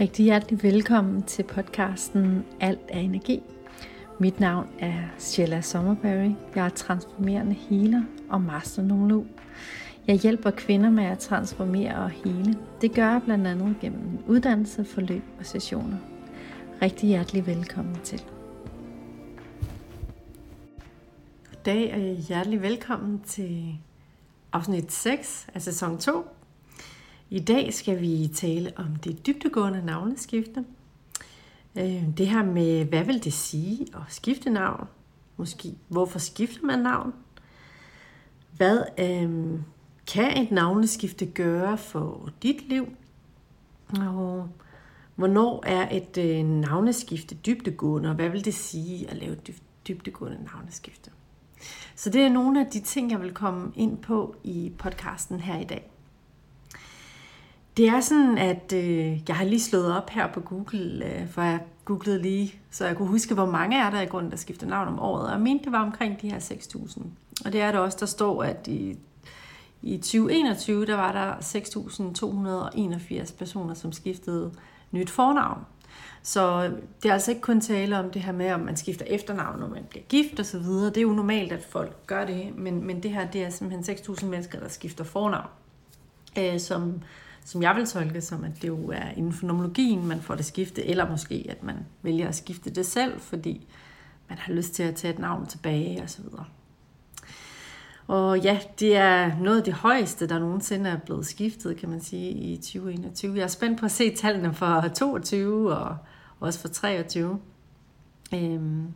Rigtig hjertelig velkommen til podcasten Alt er energi. Mit navn er Sheila Sommerberry. Jeg er transformerende healer og masternolog. Jeg hjælper kvinder med at transformere og hele. Det gør jeg blandt andet gennem uddannelse, forløb og sessioner. Rigtig hjertelig velkommen til. Goddag og hjertelig velkommen til afsnit 6 af sæson 2 i dag skal vi tale om det dybtegående navneskifte. Øh, det her med, hvad vil det sige at skifte navn? Måske, hvorfor skifter man navn? Hvad øh, kan et navneskifte gøre for dit liv? Og hvornår er et øh, navneskifte dybtegående, og hvad vil det sige at lave et dybtegående navneskifte? Så det er nogle af de ting, jeg vil komme ind på i podcasten her i dag. Det er sådan, at øh, jeg har lige slået op her på Google, øh, for jeg googlede lige, så jeg kunne huske, hvor mange er der i grunden, der skifter navn om året. Og jeg mente, det var omkring de her 6.000. Og det er der også, der står, at i, i 2021, der var der 6.281 personer, som skiftede nyt fornavn. Så det er altså ikke kun tale om det her med, om man skifter efternavn, når man bliver gift og så videre. Det er jo normalt, at folk gør det, men, men det her, det er simpelthen 6.000 mennesker, der skifter fornavn, øh, som som jeg vil tolke som, at det jo er inden for nomologien, man får det skifte, eller måske at man vælger at skifte det selv, fordi man har lyst til at tage et navn tilbage og så videre. Og ja, det er noget af det højeste, der nogensinde er blevet skiftet, kan man sige, i 2021. Jeg er spændt på at se tallene for 22 og også for 23. Øhm,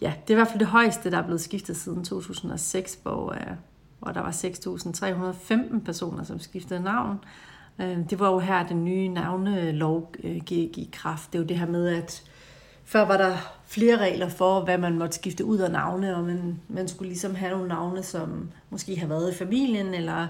ja, det er i hvert fald det højeste, der er blevet skiftet siden 2006, hvor, øh, hvor der var 6.315 personer, som skiftede navn, Øh, det var jo her, den nye navnelov øh, gik i kraft. Det er jo det her med, at før var der flere regler for, hvad man måtte skifte ud af navne, og man, man skulle ligesom have nogle navne, som måske har været i familien, eller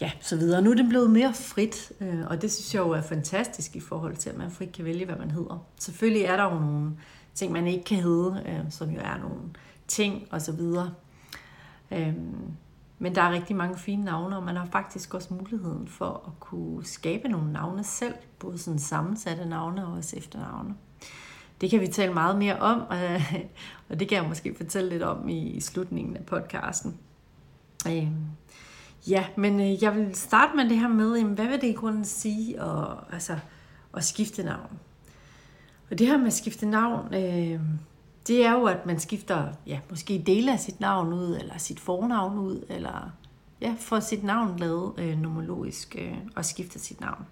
ja, så videre. Nu er det blevet mere frit, øh, og det synes jeg jo er fantastisk i forhold til, at man frit kan vælge, hvad man hedder. Selvfølgelig er der jo nogle ting, man ikke kan hedde, som jo er nogle ting og så videre. Øhm, men der er rigtig mange fine navne, og man har faktisk også muligheden for at kunne skabe nogle navne selv, både sådan sammensatte navne og også efternavne. Det kan vi tale meget mere om, og det kan jeg måske fortælle lidt om i slutningen af podcasten. Øhm, ja, men øh, jeg vil starte med det her med, hvad vil det i grunden sige at, altså, at skifte navn? Og det her med at skifte navn, øh, det er jo, at man skifter ja, måske dele af sit navn ud, eller sit fornavn ud, eller ja, får sit navn lavet øh, nomologisk øh, og skifter sit navn.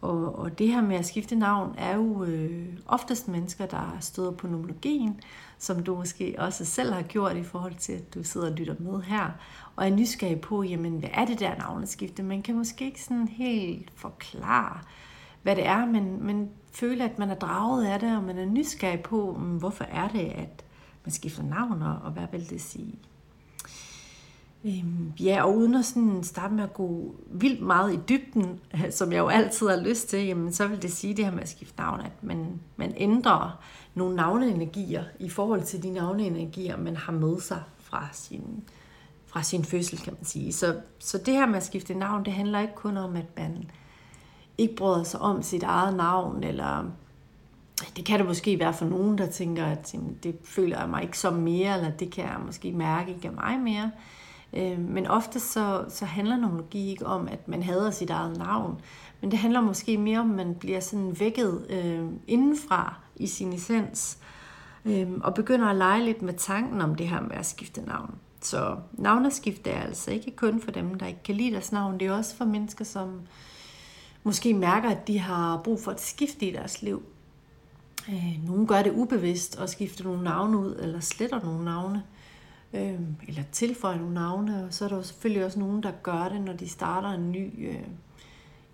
Og, og det her med at skifte navn er jo øh, oftest mennesker, der støder på nomologien, som du måske også selv har gjort i forhold til, at du sidder og lytter med her, og er nysgerrig på, jamen, hvad er det der navneskifte? Man kan måske ikke sådan helt forklare, hvad det er, men, men føle, at man er draget af det, og man er nysgerrig på, mm, hvorfor er det, at man skifter navn, og hvad vil det sige? Øhm, ja, og uden at sådan starte med at gå vildt meget i dybden, som jeg jo altid har lyst til, jamen, så vil det sige det her med at skifte navn, at man, man ændrer nogle navneenergier i forhold til de navneenergier, man har med sig fra sin, fra sin fødsel, kan man sige. Så, så det her med at skifte navn, det handler ikke kun om, at man ikke bryder sig om sit eget navn, eller det kan det måske være for nogen, der tænker, at det føler jeg mig ikke som mere, eller det kan jeg måske mærke ikke er mig mere. Øh, men ofte så, så handler nomologi ikke om, at man hader sit eget navn, men det handler måske mere om, at man bliver sådan vækket øh, indenfra i sin essens, øh, og begynder at lege lidt med tanken om det her med at skifte navn. Så navneskift er altså ikke kun for dem, der ikke kan lide deres navn, det er også for mennesker, som måske mærker, at de har brug for et skift i deres liv. Øh, nogle gør det ubevidst og skifter nogle navne ud, eller sletter nogle navne, øh, eller tilføjer nogle navne. Og så er der jo selvfølgelig også nogen, der gør det, når de starter en ny øh,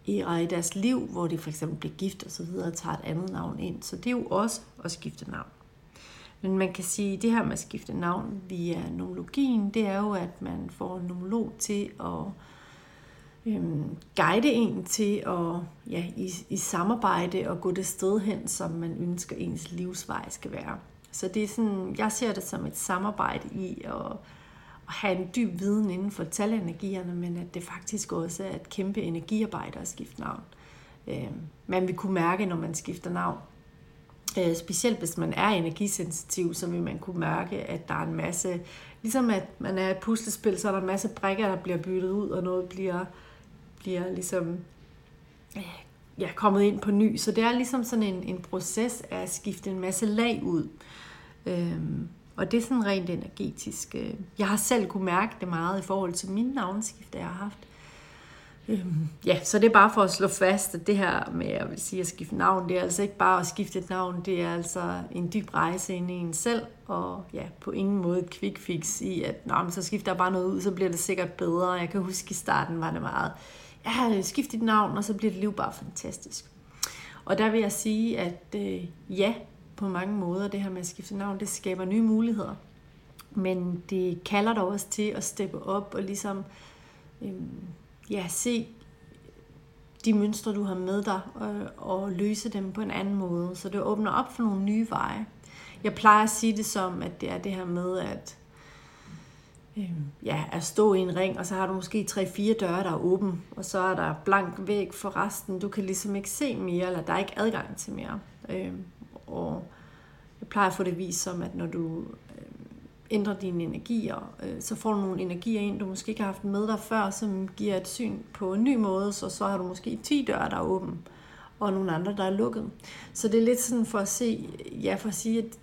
æra i deres liv, hvor de for eksempel bliver gift og så videre, og tager et andet navn ind. Så det er jo også at skifte navn. Men man kan sige, at det her med at skifte navn via nomologien, det er jo, at man får en nomolog til at øhm, guide en til at ja, i, i samarbejde og gå det sted hen, som man ønsker ens livsvej skal være. Så det er sådan, jeg ser det som et samarbejde i at, at have en dyb viden inden for talenergierne, men at det faktisk også er et kæmpe energiarbejde at skifte navn. øh, man vil kunne mærke, når man skifter navn. Øh, specielt hvis man er energisensitiv, så vil man kunne mærke, at der er en masse, ligesom at man er et puslespil, så er der en masse brikker, der bliver byttet ud, og noget bliver, bliver ligesom øh, ja, kommet ind på ny. Så det er ligesom sådan en, en proces af at skifte en masse lag ud. Øhm, og det er sådan rent energetisk. Øh, jeg har selv kunne mærke det meget i forhold til mine navneskifter, jeg har haft. Øhm, ja, så det er bare for at slå fast, at det her med at, vil sige, at skifte navn, det er altså ikke bare at skifte et navn, det er altså en dyb rejse ind i en selv, og ja, på ingen måde et quick fix i, at Nå, men så skifter jeg bare noget ud, så bliver det sikkert bedre. Jeg kan huske i starten var det meget, ja, øh, skift dit navn, og så bliver dit liv bare fantastisk. Og der vil jeg sige, at øh, ja, på mange måder, det her med at skifte navn, det skaber nye muligheder. Men det kalder dig også til at steppe op og ligesom øh, ja, se de mønstre, du har med dig, og, og løse dem på en anden måde. Så det åbner op for nogle nye veje. Jeg plejer at sige det som, at det er det her med, at øh, ja, at stå i en ring, og så har du måske tre-fire døre, der er åben, og så er der blank væg for resten. Du kan ligesom ikke se mere, eller der er ikke adgang til mere. Øh, og jeg plejer at få det vist som, at når du øh, ændrer dine energier, øh, så får du nogle energier ind, du måske ikke har haft med dig før, som giver et syn på en ny måde, så så har du måske 10 døre, der er åben, og nogle andre, der er lukket. Så det er lidt sådan for at se, ja, for at sige, at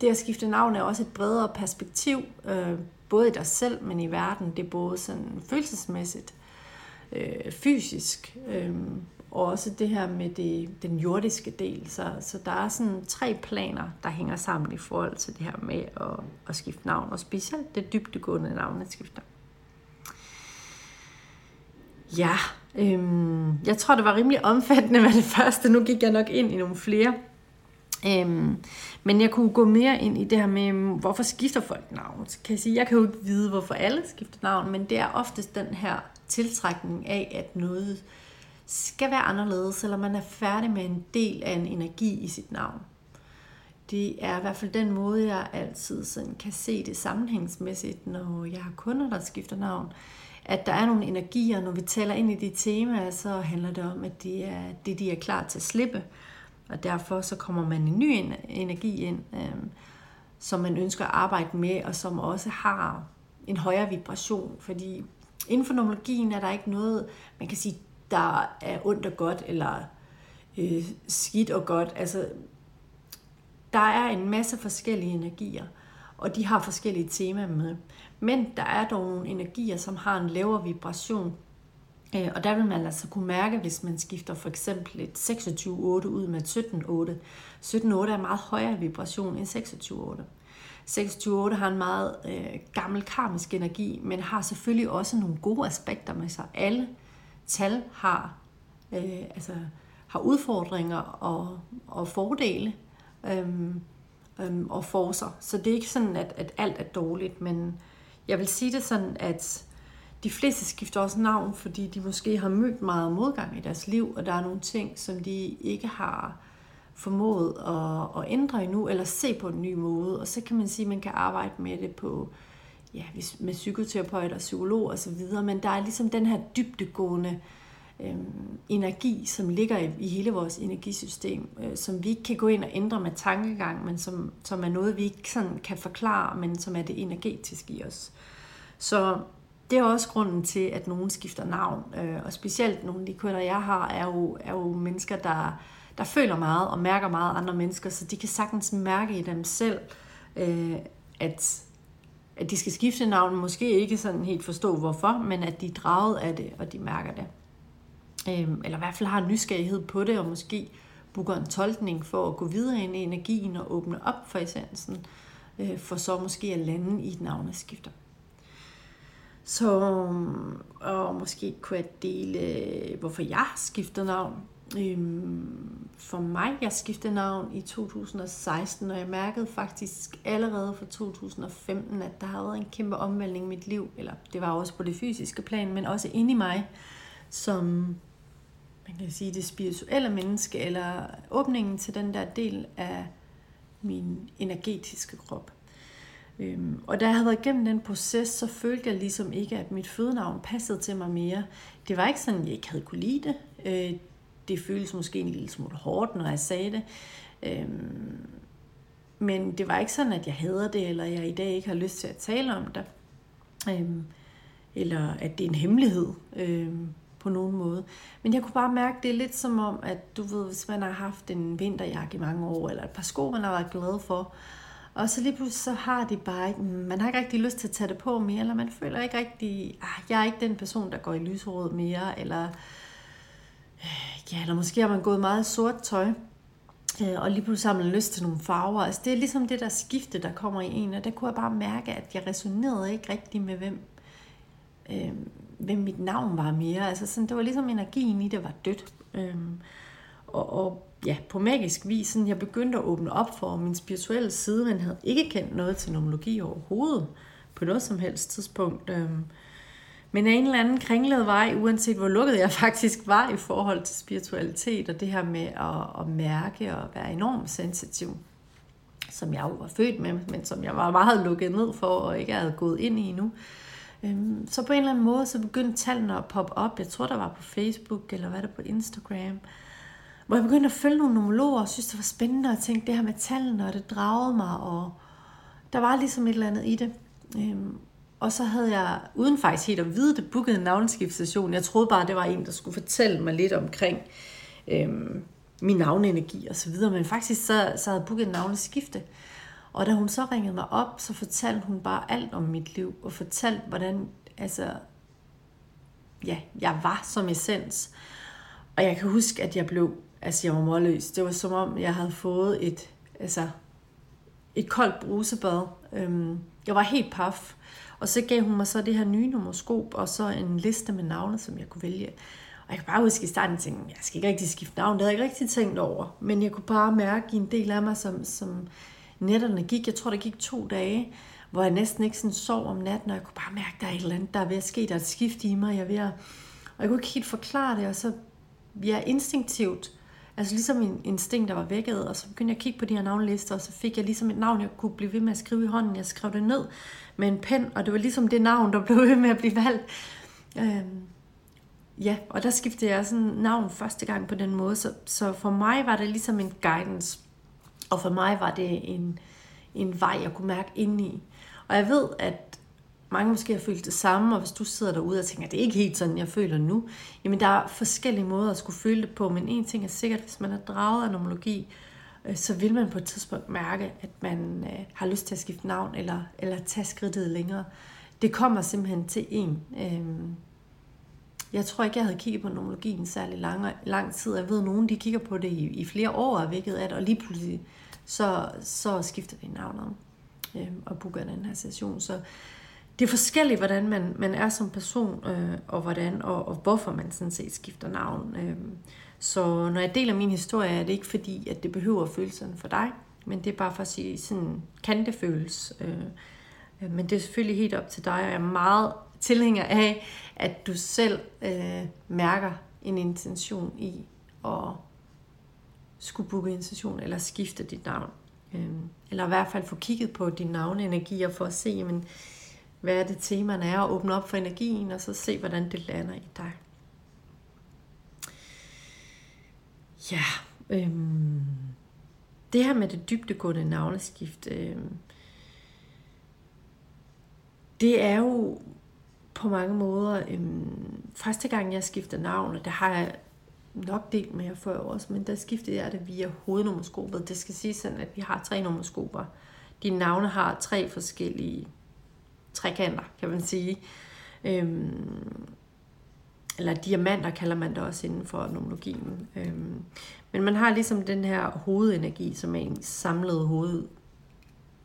det at skifte navn er også et bredere perspektiv, øh, både i dig selv, men i verden. Det er både sådan følelsesmæssigt, øh, fysisk, øh, og også det her med det, den jordiske del. Så, så der er sådan tre planer, der hænger sammen i forhold til det her med at, at skifte navn, og specielt det dybdegående navneskifter. Ja, øhm, jeg tror, det var rimelig omfattende med det første. Nu gik jeg nok ind i nogle flere. Øhm, men jeg kunne gå mere ind i det her med, mm, hvorfor skifter folk navn? Så kan jeg sige, jeg kan jo ikke vide, hvorfor alle skifter navn, men det er oftest den her tiltrækning af, at noget skal være anderledes, eller man er færdig med en del af en energi i sit navn. Det er i hvert fald den måde, jeg altid sådan kan se det sammenhængsmæssigt, når jeg har kunder, der skifter navn. At der er nogle energier, når vi taler ind i de temaer, så handler det om, at det er det, de er klar til at slippe. Og derfor så kommer man en ny energi ind, øh, som man ønsker at arbejde med, og som også har en højere vibration. Fordi inden for nomologien er der ikke noget, man kan sige, der er ondt og godt, eller øh, skidt og godt. Altså, der er en masse forskellige energier, og de har forskellige temaer med. Men der er dog nogle energier, som har en lavere vibration, Øh, og der vil man altså kunne mærke, hvis man skifter for eksempel et 26-8 ud med et 17-8. 17-8 er en meget højere vibration end 26-8. 26-8 har en meget øh, gammel karmisk energi, men har selvfølgelig også nogle gode aspekter med sig. Alle tal har, øh, altså, har udfordringer og, og fordele øhm, øhm, og forser. Så det er ikke sådan, at, at alt er dårligt, men jeg vil sige det sådan, at de fleste skifter også navn, fordi de måske har mødt meget modgang i deres liv, og der er nogle ting, som de ikke har formået at, at ændre endnu, eller se på en ny måde. Og så kan man sige, at man kan arbejde med det på ja, med psykoterapeuter, psykolog og så videre, men der er ligesom den her dybdegående øh, energi, som ligger i, i hele vores energisystem, øh, som vi ikke kan gå ind og ændre med tankegang, men som, som er noget, vi ikke sådan kan forklare, men som er det energetiske i os. Så det er også grunden til, at nogen skifter navn. Øh, og specielt nogle af de kunder, jeg har, er jo, er jo mennesker, der, der føler meget og mærker meget andre mennesker, så de kan sagtens mærke i dem selv, øh, at, at de skal skifte navn. Måske ikke sådan helt forstå hvorfor, men at de er draget af det, og de mærker det. Øhm, eller i hvert fald har en nysgerrighed på det, og måske booker en tolkning for at gå videre ind i energien og åbne op for essensen, øh, for så måske at lande i et navneskifter. Så og måske kunne jeg dele, hvorfor jeg skifter navn. Øhm, for mig, jeg skiftede navn i 2016, og jeg mærkede faktisk allerede fra 2015, at der havde været en kæmpe omvæltning i mit liv. Eller det var også på det fysiske plan, men også inde i mig, som man kan sige det spirituelle menneske, eller åbningen til den der del af min energetiske krop. Øhm, og da jeg havde været igennem den proces, så følte jeg ligesom ikke, at mit fødenavn passede til mig mere. Det var ikke sådan, at jeg ikke havde kunne lide det. Øh, det føltes måske en lille smule hårdt, når jeg sagde det. Øhm, men det var ikke sådan, at jeg hader det, eller jeg i dag ikke har lyst til at tale om det. Øhm, eller at det er en hemmelighed øhm, på nogen måde. Men jeg kunne bare mærke, det er lidt som om, at du ved, hvis man har haft en vinterjakke i mange år, eller et par sko, man har været glad for, og så lige pludselig så har de bare ikke, man har ikke rigtig lyst til at tage det på mere, eller man føler ikke rigtig, ah, jeg er ikke den person, der går i lyserød mere, eller, ja, eller måske har man gået meget sort tøj, øh, og lige pludselig har man lyst til nogle farver. Altså det er ligesom det der skifte, der kommer i en, og der kunne jeg bare mærke, at jeg resonerede ikke rigtig med, hvem, øh, hvem mit navn var mere. Altså sådan, det var ligesom energien i det var dødt. Øh, og, og ja, på magisk vis, sådan, jeg begyndte at åbne op for min spirituelle side, men havde ikke kendt noget til nomologi overhovedet på noget som helst tidspunkt. Øhm, men af en eller anden kringlet vej, uanset hvor lukket jeg faktisk var i forhold til spiritualitet, og det her med at, at mærke og være enormt sensitiv, som jeg jo var født med, men som jeg var meget lukket ned for, og ikke havde gået ind i endnu. Øhm, så på en eller anden måde, så begyndte tallene at poppe op. Jeg tror, der var på Facebook, eller hvad der på Instagram hvor jeg begyndte at følge nogle nomologer, og synes, det var spændende at tænke det her med tallene, og det dragede mig, og der var ligesom et eller andet i det. Øhm, og så havde jeg, uden faktisk helt at vide det, booket en navneskiftstation. Jeg troede bare, det var en, der skulle fortælle mig lidt omkring øhm, min navnenergi og så videre. Men faktisk så, så havde jeg booket en navneskifte. Og da hun så ringede mig op, så fortalte hun bare alt om mit liv, og fortalte, hvordan altså, ja, jeg var som essens. Og jeg kan huske, at jeg blev Altså, jeg var målløs. Det var som om, jeg havde fået et, altså, et koldt brusebad. Øhm, jeg var helt paf. Og så gav hun mig så det her nye numeroskop, og så en liste med navne, som jeg kunne vælge. Og jeg kan bare huske i starten, at jeg skal ikke rigtig skifte navn. Det havde jeg ikke rigtig tænkt over. Men jeg kunne bare mærke i en del af mig, som, som netterne gik. Jeg tror, det gik to dage, hvor jeg næsten ikke sådan sov om natten, og jeg kunne bare mærke, at der er et eller andet, der er ved at ske. Der er et skift i mig. Jeg er ved at... Og jeg kunne ikke helt forklare det, og så ja, instinktivt Altså ligesom en instinkt, der var vækket, og så begyndte jeg at kigge på de her navnlister, og så fik jeg ligesom et navn, jeg kunne blive ved med at skrive i hånden. Jeg skrev det ned med en pen, og det var ligesom det navn, der blev ved med at blive valgt. Øhm, ja, og der skiftede jeg sådan navn første gang på den måde, så, så for mig var det ligesom en guidance, og for mig var det en, en vej, jeg kunne mærke ind i. Og jeg ved, at mange måske har følt det samme, og hvis du sidder derude og tænker, det er ikke helt sådan, jeg føler nu, jamen der er forskellige måder at skulle føle det på, men en ting er sikkert, hvis man er draget af nomologi, øh, så vil man på et tidspunkt mærke, at man øh, har lyst til at skifte navn, eller, eller tage skridtet længere. Det kommer simpelthen til en. Øhm, jeg tror ikke, jeg havde kigget på nomologien særlig lang, lang tid. Jeg ved, at nogen de kigger på det i, i flere år og vækket af det, og lige pludselig så, så skifter de navnet øh, og booker den her session. Så det er forskelligt, hvordan man, man er som person, øh, og hvordan og, og hvorfor man sådan set skifter navn. Øh. Så når jeg deler min historie, er det ikke fordi, at det behøver at føles sådan for dig, men det er bare for at sige, sådan kan det føles. Øh, øh. Men det er selvfølgelig helt op til dig, og jeg er meget tilhænger af, at du selv øh, mærker en intention i at skulle booke en session, eller skifte dit navn. Øh. Eller i hvert fald få kigget på dine navneenergier for at se, jamen, hvad er det temaerne er, og åbne op for energien, og så se, hvordan det lander i dig. Ja, øhm, det her med det dybdegående navneskift, øhm, det er jo på mange måder, øhm, første gang jeg skiftede navn, og det har jeg nok delt med jer før også, men der skiftede jeg det via hovednummerskopet. Det skal sige sådan, at vi har tre nummerskoper. De navne har tre forskellige trekanter, kan man sige. Øhm, eller diamanter kalder man det også inden for numerologien. Øhm, men man har ligesom den her hovedenergi, som er ens samlede hoved,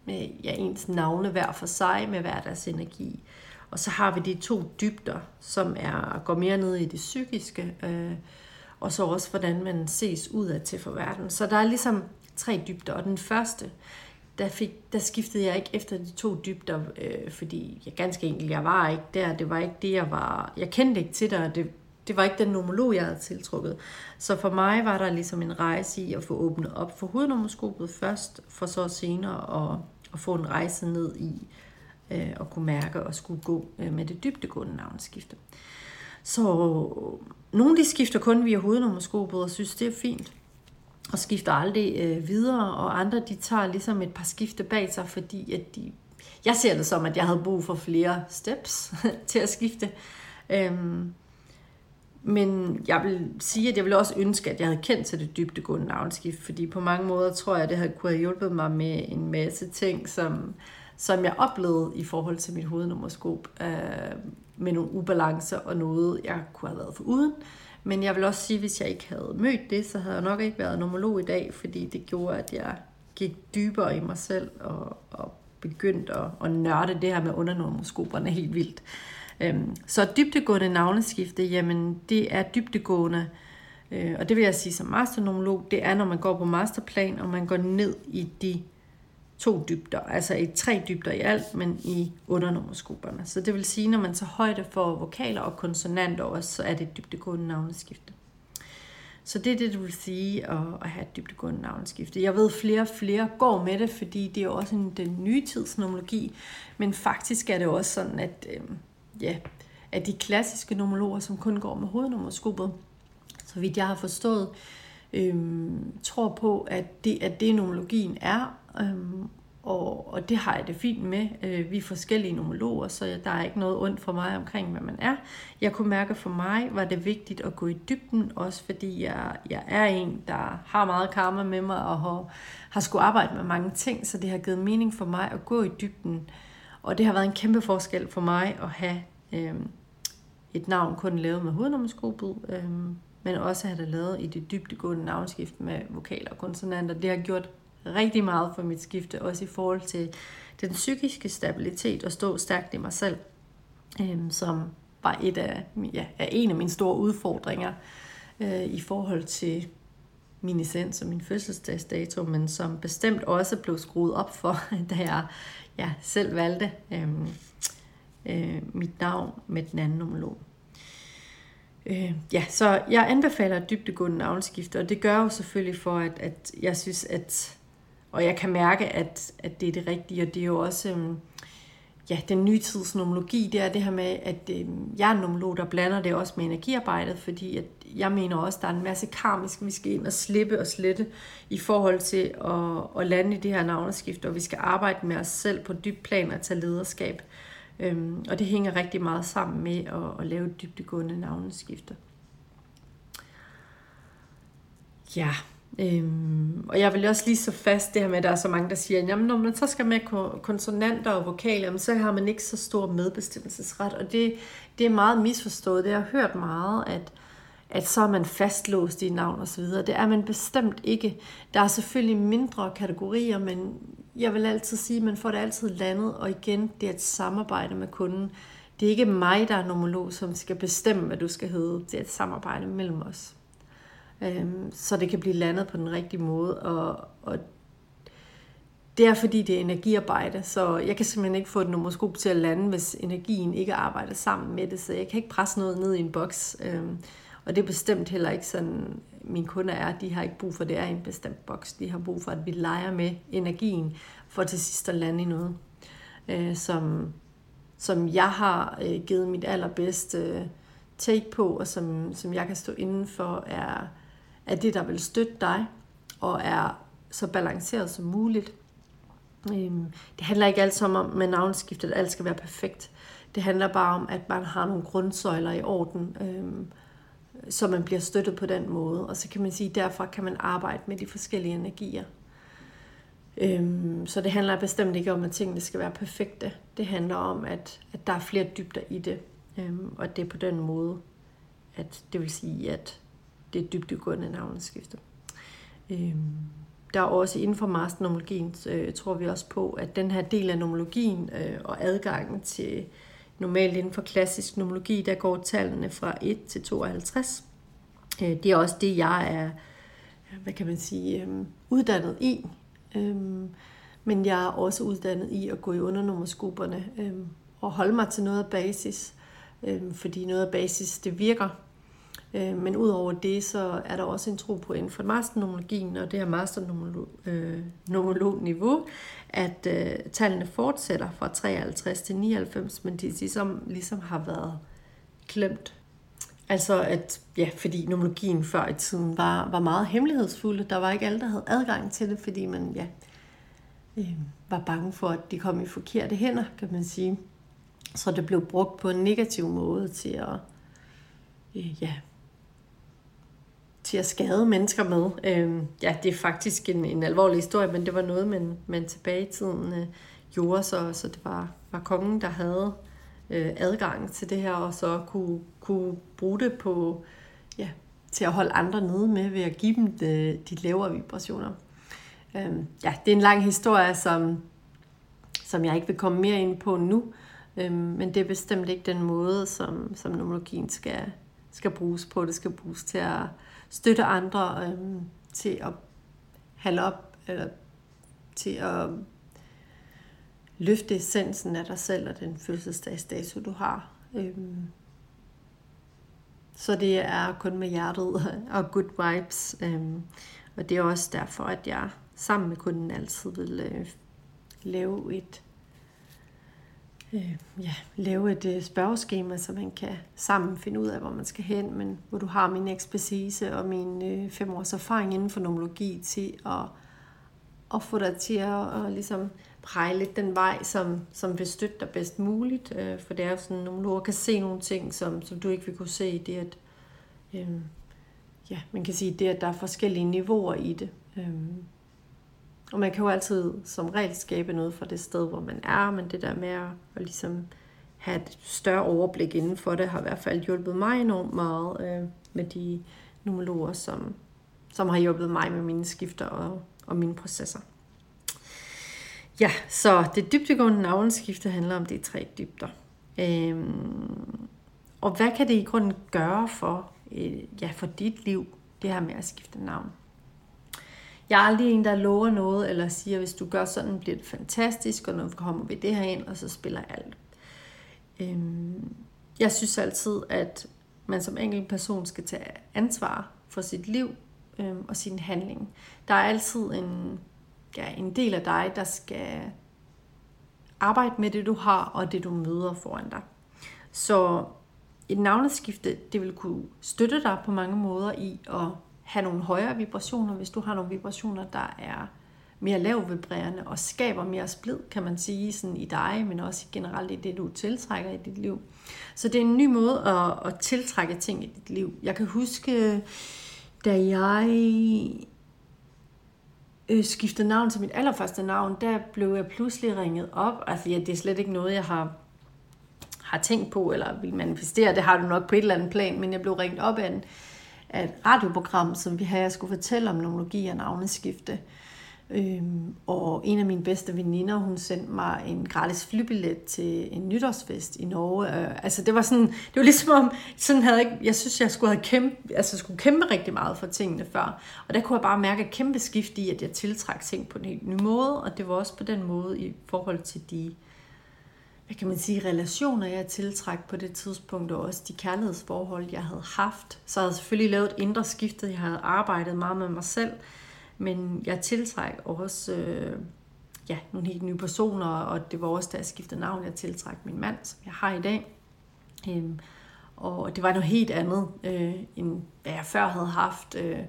med ja, ens navne hver for sig, med hver deres energi. Og så har vi de to dybder, som er går mere ned i det psykiske, øh, og så også hvordan man ses udad til for verden. Så der er ligesom tre dybder, og den første, der, fik, der skiftede jeg ikke efter de to dybder, øh, fordi jeg ganske enkelt, jeg var ikke der, det var ikke det, jeg var, jeg kendte ikke til det, og det, det var ikke den nomolog, jeg havde tiltrukket. Så for mig var der ligesom en rejse i at få åbnet op for hovednomoskopet først, for så senere at, at få en rejse ned i øh, at kunne mærke og skulle gå øh, med det dybdegående navnskifte. Så nogle de skifter kun via hovednomoskopet og synes, det er fint og skifter aldrig øh, videre, og andre de tager ligesom et par skifte bag sig, fordi at de, jeg ser det som, at jeg havde brug for flere steps til at skifte. Øhm, men jeg vil sige, at jeg ville også ønske, at jeg havde kendt til det dybdegående navnskift, fordi på mange måder tror jeg, at det havde kunne have hjulpet mig med en masse ting, som, som jeg oplevede i forhold til mit hovednummerskop, øh, med nogle ubalancer og noget, jeg kunne have været for uden. Men jeg vil også sige, at hvis jeg ikke havde mødt det, så havde jeg nok ikke været nomolog i dag, fordi det gjorde, at jeg gik dybere i mig selv og, og begyndte at, at nørde det her med undernormoskoperne helt vildt. Øhm, så dybdegående navneskifte, jamen det er dybdegående, øh, og det vil jeg sige som masternomolog, det er når man går på masterplan, og man går ned i de to dybder, altså i tre dybder i alt, men i undernummerskoperne. Så det vil sige, når man tager højde for vokaler og konsonanter også, så er det et dybdegående navneskifte. Så det er det, du vil sige at, at have et dybdegående navnskifte. Jeg ved, flere og flere går med det, fordi det er også en, den nye tids nomologi, men faktisk er det også sådan, at, øh, ja, at de klassiske nomologer, som kun går med hovednummerskopet, så vidt jeg har forstået, øh, tror på, at det, at det nomologien er, Øhm, og, og det har jeg det fint med. Øh, vi er forskellige nomologer, så der er ikke noget ondt for mig omkring, hvad man er. Jeg kunne mærke, at for mig var det vigtigt at gå i dybden, også fordi jeg, jeg er en, der har meget karma med mig og har, har skulle arbejde med mange ting, så det har givet mening for mig at gå i dybden. Og det har været en kæmpe forskel for mig at have øh, et navn kun lavet med hovednummerskopet, øh, men også have det lavet i det dybdegående navnskift med vokaler og konsonanter. Det har gjort rigtig meget for mit skifte, også i forhold til den psykiske stabilitet og stå stærkt i mig selv, øhm, som var et af, ja, er en af mine store udfordringer øh, i forhold til min essens og min fødselsdagsdato, men som bestemt også blev skruet op for, da jeg ja, selv valgte øh, øh, mit navn med den anden numerolog. Øh, ja, så jeg anbefaler dybdegående navnskift, og det gør jo selvfølgelig for, at, at jeg synes, at og jeg kan mærke, at, at det er det rigtige, og det er jo også... Øhm, ja, den nye tids nomologi, det er det her med, at øh, jeg er en nomolog, der blander det også med energiarbejdet, fordi at jeg mener også, at der er en masse karmisk, vi skal ind og slippe og slette i forhold til at, at lande i det her navneskift, og vi skal arbejde med os selv på dyb plan og tage lederskab. Øhm, og det hænger rigtig meget sammen med at, at lave dybdegående navneskifter. Ja, Øhm, og jeg vil også lige så fast det her med, at der er så mange, der siger, at når man så skal med konsonanter og vokaler, så har man ikke så stor medbestemmelsesret. Og det, det er meget misforstået. Det har jeg hørt meget, at, at så er man fastlåst i navn og så videre. Det er man bestemt ikke. Der er selvfølgelig mindre kategorier, men jeg vil altid sige, at man får det altid landet, og igen, det er et samarbejde med kunden. Det er ikke mig, der er nomolog, som skal bestemme, hvad du skal hedde. Det er et samarbejde mellem os øhm, så det kan blive landet på den rigtige måde. Og, og det er fordi, det er energiarbejde, så jeg kan simpelthen ikke få et nomoskop til at lande, hvis energien ikke arbejder sammen med det, så jeg kan ikke presse noget ned i en boks. Øhm, og det er bestemt heller ikke sådan, mine kunder er, de har ikke brug for, det er en bestemt boks. De har brug for, at vi leger med energien, for til sidst at lande i noget, øh, som, som jeg har øh, givet mit allerbedste øh, take på, og som, som jeg kan stå inden for, er er det, der vil støtte dig, og er så balanceret som muligt. Øhm, det handler ikke altid om, med navnskiftet, at alt skal være perfekt. Det handler bare om, at man har nogle grundsøjler i orden, øhm, så man bliver støttet på den måde. Og så kan man sige, at derfra kan man arbejde med de forskellige energier. Øhm, så det handler bestemt ikke om, at tingene skal være perfekte. Det handler om, at, at der er flere dybder i det. Øhm, og det er på den måde, at det vil sige, at det dybdegående navneskifte. Øhm, der er også inden for masternomologien, øh, tror vi også på, at den her del af nomologien øh, og adgangen til normalt inden for klassisk nomologi, der går tallene fra 1 til 52. Øh, det er også det, jeg er, hvad kan man sige, øh, uddannet i. Øh, men jeg er også uddannet i at gå i undernummerskoperne øh, og holde mig til noget af basis, øh, fordi noget af basis, det virker Øh, men udover det, så er der også en tro på inden for masternomologien og det her masternomolog-niveau, øh, at øh, tallene fortsætter fra 53 til 99, men de ligesom, ligesom har været klemt. Altså at, ja, fordi nomologien før i tiden var, var meget hemmelighedsfuld. Der var ikke alle, der havde adgang til det, fordi man ja, øh, var bange for, at de kom i forkerte hænder, kan man sige. Så det blev brugt på en negativ måde til at, øh, ja, til at skade mennesker med. Øh, ja, det er faktisk en, en alvorlig historie, men det var noget, man, man tilbage i tiden øh, gjorde, så, så det var, var kongen, der havde øh, adgang til det her, og så kunne, kunne bruge det på, ja, til at holde andre nede med ved at give dem de, de lavere vibrationer. Øh, ja, det er en lang historie, som, som jeg ikke vil komme mere ind på nu, øh, men det er bestemt ikke den måde, som, som numerologien skal, skal bruges på. Det skal bruges til at støtte andre øh, til at halde op, eller til at løfte essensen af dig selv og den fødselsdagsdato, du har. Øhm, så det er kun med hjertet og good vibes. Øhm, og det er også derfor, at jeg sammen med kunden altid vil øh, lave et øh, ja, lave et øh, spørgeskema, så man kan sammen finde ud af, hvor man skal hen, men hvor du har min ekspertise og min øh, fem års erfaring inden for nomologi til at, at få dig til at, og ligesom pege lidt den vej, som, som vil støtte dig bedst muligt. Øh, for det er jo sådan, at nogle kan se nogle ting, som, som du ikke vil kunne se. Det at, øh, ja, man kan sige, det at der er forskellige niveauer i det. Øh, og man kan jo altid som regel skabe noget fra det sted, hvor man er, men det der med at, at ligesom have et større overblik inden for det, har i hvert fald hjulpet mig enormt meget øh, med de numerologer, som, som har hjulpet mig med mine skifter og, og mine processer. Ja, så det dybdegående navneskifte handler om de tre dybder. Øhm, og hvad kan det i grunden gøre for, øh, ja, for dit liv, det her med at skifte navn? Jeg er aldrig en, der lover noget, eller siger, hvis du gør sådan, bliver det fantastisk, og nu kommer vi det her ind, og så spiller alt. Øhm, jeg synes altid, at man som enkelt person skal tage ansvar for sit liv øhm, og sin handling. Der er altid en ja, en del af dig, der skal arbejde med det, du har, og det, du møder foran dig. Så et navneskifte, det vil kunne støtte dig på mange måder i at have nogle højere vibrationer, hvis du har nogle vibrationer, der er mere lavvibrerende og skaber mere splid, kan man sige, sådan i dig, men også generelt i det, du tiltrækker i dit liv. Så det er en ny måde at, at tiltrække ting i dit liv. Jeg kan huske, da jeg øh, skiftede navn til mit allerførste navn, der blev jeg pludselig ringet op. Altså ja, det er slet ikke noget, jeg har, har tænkt på eller vil manifestere. Det har du nok på et eller andet plan, men jeg blev ringet op af, en, af et radioprogram, som vi havde, jeg skulle fortælle om nomologi og navneskifte. Øhm, og en af mine bedste veninder, hun sendte mig en gratis flybillet til en nytårsfest i Norge. Øh, altså det var sådan, det var ligesom om, sådan havde jeg, jeg synes, jeg skulle have kæmpe, altså skulle kæmpe rigtig meget for tingene før. Og der kunne jeg bare mærke et kæmpe skift i, at jeg tiltrak ting på en helt ny måde, og det var også på den måde i forhold til de, hvad kan man sige, relationer, jeg tiltræk på det tidspunkt, og også de kærlighedsforhold, jeg havde haft. Så jeg havde selvfølgelig lavet et indre skiftet, jeg havde arbejdet meget med mig selv, men jeg tiltræk også øh, ja, nogle helt nye personer, og det var også, da jeg skiftede navn, jeg tiltræk min mand, som jeg har i dag. Øhm, og det var noget helt andet, øh, end hvad jeg før havde haft. Øh,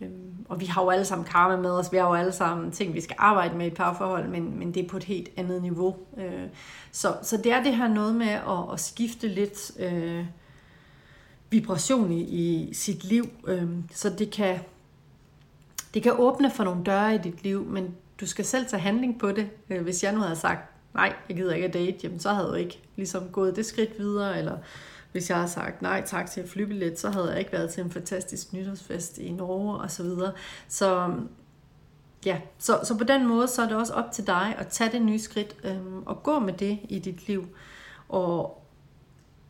øh, og vi har jo alle sammen karma med os, vi har jo alle sammen ting, vi skal arbejde med i parforhold, men, men det er på et helt andet niveau. Øh, så, så det er det her noget med at, at skifte lidt øh, vibration i, i sit liv, øh, så det kan det kan åbne for nogle døre i dit liv, men du skal selv tage handling på det. Øh, hvis jeg nu havde sagt, nej, jeg gider ikke at date, jamen så havde jeg ikke ligesom gået det skridt videre, eller hvis jeg havde sagt nej tak til flybillet, så havde jeg ikke været til en fantastisk nytårsfest i Norge og så videre. Så ja, så, så på den måde, så er det også op til dig at tage det nye skridt øhm, og gå med det i dit liv. Og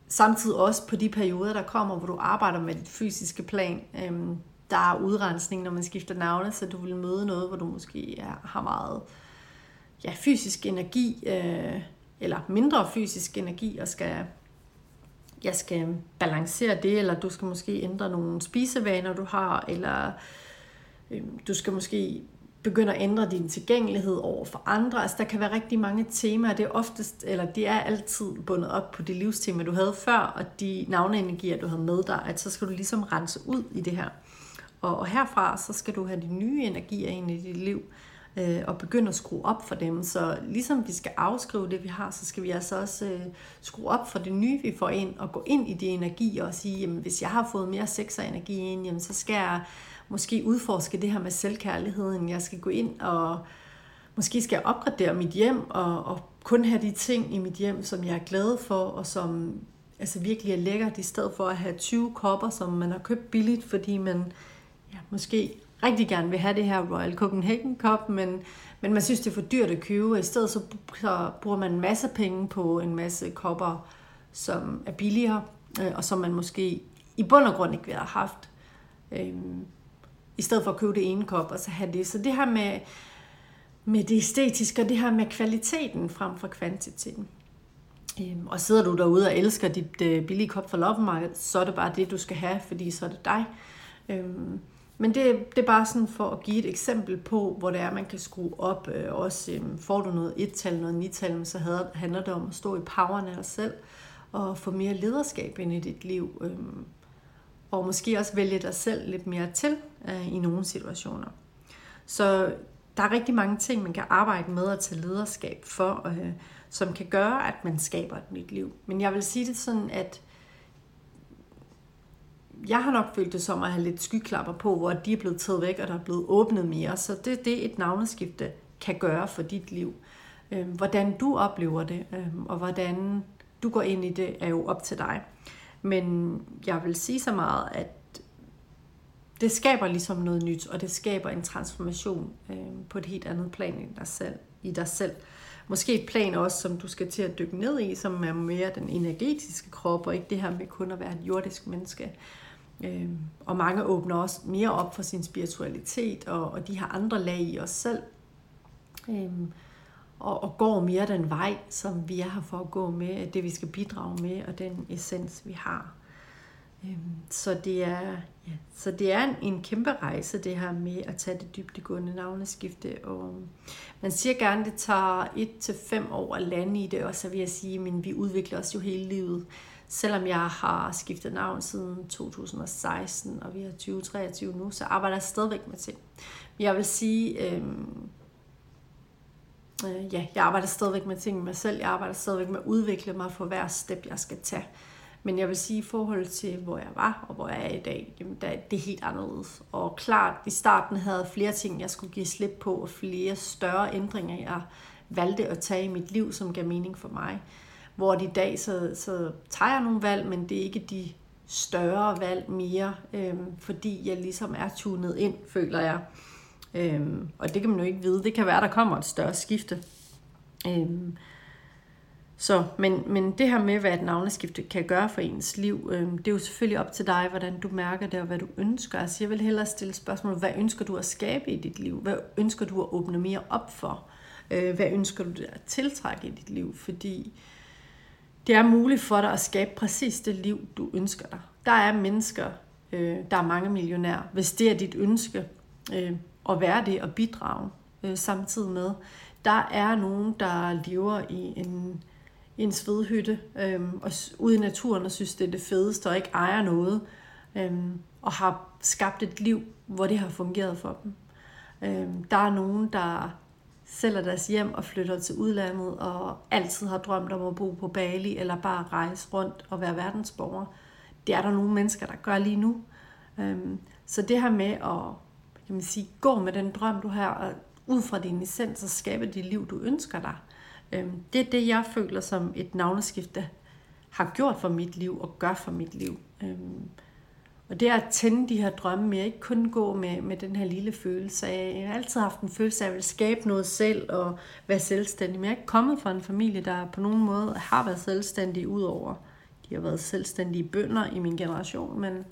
samtidig også på de perioder, der kommer, hvor du arbejder med dit fysiske plan. Øhm, der er udrensning, når man skifter navne, så du vil møde noget, hvor du måske er, har meget ja, fysisk energi, øh, eller mindre fysisk energi, og skal jeg skal balancere det, eller du skal måske ændre nogle spisevaner, du har, eller øh, du skal måske begynde at ændre din tilgængelighed over for andre. Altså, der kan være rigtig mange temaer. Det er oftest, eller det er altid bundet op på det livstema, du havde før, og de navneenergier, du havde med dig, at så skal du ligesom rense ud i det her. Og, og herfra, så skal du have de nye energier ind i dit liv, øh, øh, og begynde at skrue op for dem. Så ligesom vi skal afskrive det, vi har, så skal vi altså også øh, skrue op for det nye, vi får ind, og gå ind i de energier og sige, jamen, hvis jeg har fået mere sex og energi ind, jamen, så skal jeg måske udforske det her med selvkærligheden. Jeg skal gå ind og måske skal jeg opgradere mit hjem og, og kun have de ting i mit hjem, som jeg er glad for, og som altså virkelig er lækkert, i stedet for at have 20 kopper, som man har købt billigt, fordi man ja, måske rigtig gerne vil have det her Royal Copenhagen Cup, men, men man synes, det er for dyrt at købe, og i stedet så, så bruger man en masse penge på en masse kopper, som er billigere, øh, og som man måske i bund og grund ikke ville have haft. Øh, i stedet for at købe det ene kop og så have det. Så det her med, med det æstetiske og det her med kvaliteten frem for kvantiteten. Øhm, og sidder du derude og elsker dit øh, billige kop fra loppemarkedet, så er det bare det, du skal have, fordi så er det dig. Øhm, men det, det er bare sådan for at give et eksempel på, hvor det er, man kan skrue op. Øh, også øhm, får du noget et-tal, noget ni-tal, så handler det om at stå i poweren af dig selv og få mere lederskab ind i dit liv. Øhm, og måske også vælge dig selv lidt mere til øh, i nogle situationer. Så der er rigtig mange ting, man kan arbejde med at tage lederskab for, øh, som kan gøre, at man skaber et nyt liv. Men jeg vil sige det sådan, at jeg har nok følt det som at have lidt skyklapper på, hvor de er blevet taget væk, og der er blevet åbnet mere. Så det er det, et navneskifte kan gøre for dit liv. Øh, hvordan du oplever det, øh, og hvordan du går ind i det, er jo op til dig. Men jeg vil sige så meget, at det skaber ligesom noget nyt, og det skaber en transformation øh, på et helt andet plan i dig selv. I dig selv. Måske et plan også, som du skal til at dykke ned i, som er mere den energetiske krop, og ikke det her med kun at være et jordisk menneske. Øh, og mange åbner også mere op for sin spiritualitet, og, og de har andre lag i os selv. Øh, og, og går mere den vej, som vi er her for at gå med, det vi skal bidrage med, og den essens, vi har. Øhm, så det er, ja, så det er en, en kæmpe rejse, det her med at tage det dybdegående navneskifte. Og øhm, man siger gerne, at det tager et til fem år at lande i det, og så vil jeg sige, at vi udvikler os jo hele livet. Selvom jeg har skiftet navn siden 2016, og vi er 2023 nu, så arbejder jeg stadigvæk med ting. Jeg vil sige, øhm, øh, ja, jeg arbejder stadigvæk med ting med mig selv. Jeg arbejder stadigvæk med at udvikle mig for hver step, jeg skal tage. Men jeg vil sige, i forhold til, hvor jeg var og hvor jeg er i dag, jamen, der, det er helt anderledes. Og klart, i starten havde jeg flere ting, jeg skulle give slip på, og flere større ændringer, jeg valgte at tage i mit liv, som gav mening for mig. Hvor i dag, så, så tager jeg nogle valg, men det er ikke de større valg mere, øhm, fordi jeg ligesom er tunet ind, føler jeg. Øhm, og det kan man jo ikke vide. Det kan være, der kommer et større skifte. Øhm, så, men, men det her med, hvad et navneskifte kan gøre for ens liv, øh, det er jo selvfølgelig op til dig, hvordan du mærker det, og hvad du ønsker. Altså, jeg vil hellere stille spørgsmål, hvad ønsker du at skabe i dit liv? Hvad ønsker du at åbne mere op for? Øh, hvad ønsker du at tiltrække i dit liv? Fordi det er muligt for dig at skabe præcis det liv, du ønsker dig. Der er mennesker, øh, der er mange millionærer. Hvis det er dit ønske, øh, at være det og bidrage øh, samtidig med. Der er nogen, der lever i en, i en svedhytte øh, og ude i naturen og synes, det er det fedeste og ikke ejer noget. Øh, og har skabt et liv, hvor det har fungeret for dem. Øh, der er nogen, der sælger deres hjem og flytter til udlandet og altid har drømt om at bo på Bali eller bare rejse rundt og være verdensborger. Det er der nogle mennesker, der gør lige nu. Øhm, så det her med at kan man sige, gå med den drøm, du har, og ud fra din essens og skabe det liv, du ønsker dig. Øhm, det er det, jeg føler som et navneskifte har gjort for mit liv og gør for mit liv. Øhm, og det er at tænde de her drømme jeg ikke kun gå med, med den her lille følelse af, jeg har altid haft en følelse af at vil skabe noget selv og være selvstændig, men jeg er ikke kommet fra en familie, der på nogen måde har været selvstændig, udover de har været selvstændige bønder i min generation, men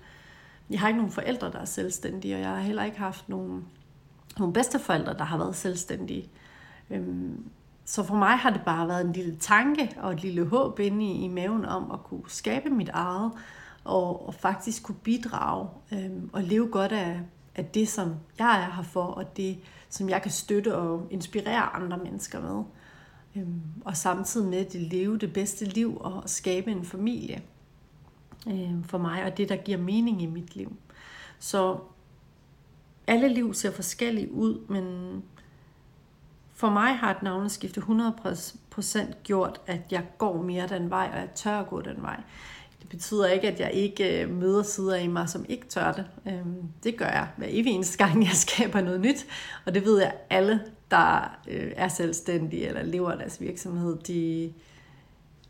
jeg har ikke nogen forældre, der er selvstændige, og jeg har heller ikke haft nogen, nogen bedsteforældre, der har været selvstændige. Øhm, så for mig har det bare været en lille tanke og et lille håb inde i, i maven om at kunne skabe mit eget, og, og faktisk kunne bidrage øhm, og leve godt af, af det, som jeg er her for, og det, som jeg kan støtte og inspirere andre mennesker med. Øhm, og samtidig med at leve det bedste liv og skabe en familie øhm, for mig, og det, der giver mening i mit liv. Så alle liv ser forskellige ud, men for mig har et navneskifte 100% gjort, at jeg går mere den vej, og jeg tør at gå den vej. Det betyder ikke, at jeg ikke øh, møder sider i mig, som ikke tør det. Øhm, det gør jeg hver evig eneste gang, jeg skaber noget nyt. Og det ved jeg, alle, der øh, er selvstændige eller lever deres virksomhed, de,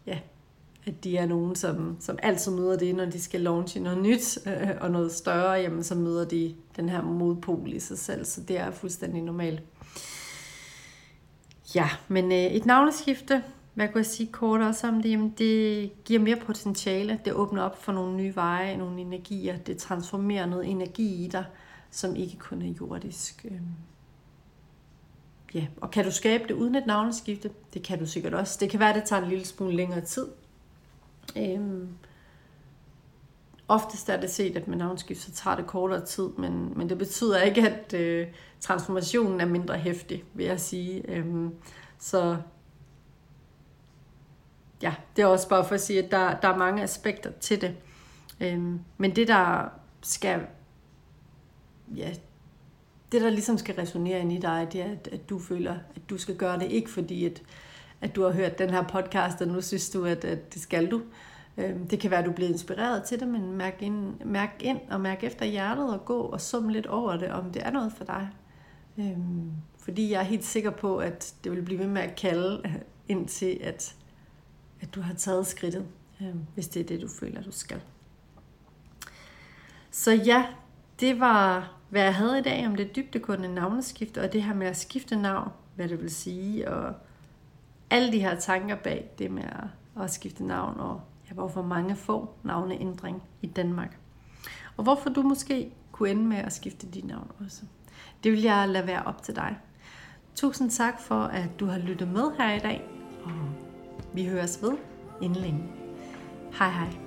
ja, at de er nogen, som, som altid møder det, når de skal launche noget nyt øh, og noget større, jamen så møder de den her modpol i sig selv, så det er fuldstændig normalt. Ja, men øh, et navneskifte, hvad kunne jeg sige kort også om det? Jamen, det giver mere potentiale, det åbner op for nogle nye veje, nogle energier, det transformerer noget energi i dig, som ikke kun er jordisk. Øh. Ja, og kan du skabe det uden et navneskifte? Det kan du sikkert også. Det kan være, at det tager en lille smule længere tid. Øhm, oftest er det set, at med navnskift, så tager det kortere tid, men, men det betyder ikke, at øh, transformationen er mindre hæftig, vil jeg sige. Øhm, så ja, det er også bare for at sige, at der, der er mange aspekter til det. Øhm, men det, der skal, ja, det, der ligesom skal resonere ind i dig, det er, at, at du føler, at du skal gøre det, ikke fordi, at, at du har hørt den her podcast, og nu synes du, at, at det skal du. Øhm, det kan være, at du bliver inspireret til det, men mærk ind, mærk ind og mærk efter hjertet og gå og sum lidt over det, om det er noget for dig. Øhm, fordi jeg er helt sikker på, at det vil blive ved med at kalde ind til, at, at du har taget skridtet, øhm, hvis det er det, du føler, du skal. Så ja, det var, hvad jeg havde i dag om det dybdekunde navneskift, og det her med at skifte navn, hvad det vil sige, og alle de her tanker bag det med at, at skifte navn, og hvorfor mange får navneændring i Danmark. Og hvorfor du måske kunne ende med at skifte dit navn også. Det vil jeg lade være op til dig. Tusind tak for, at du har lyttet med her i dag, og vi høres ved inden længe. Hej hej.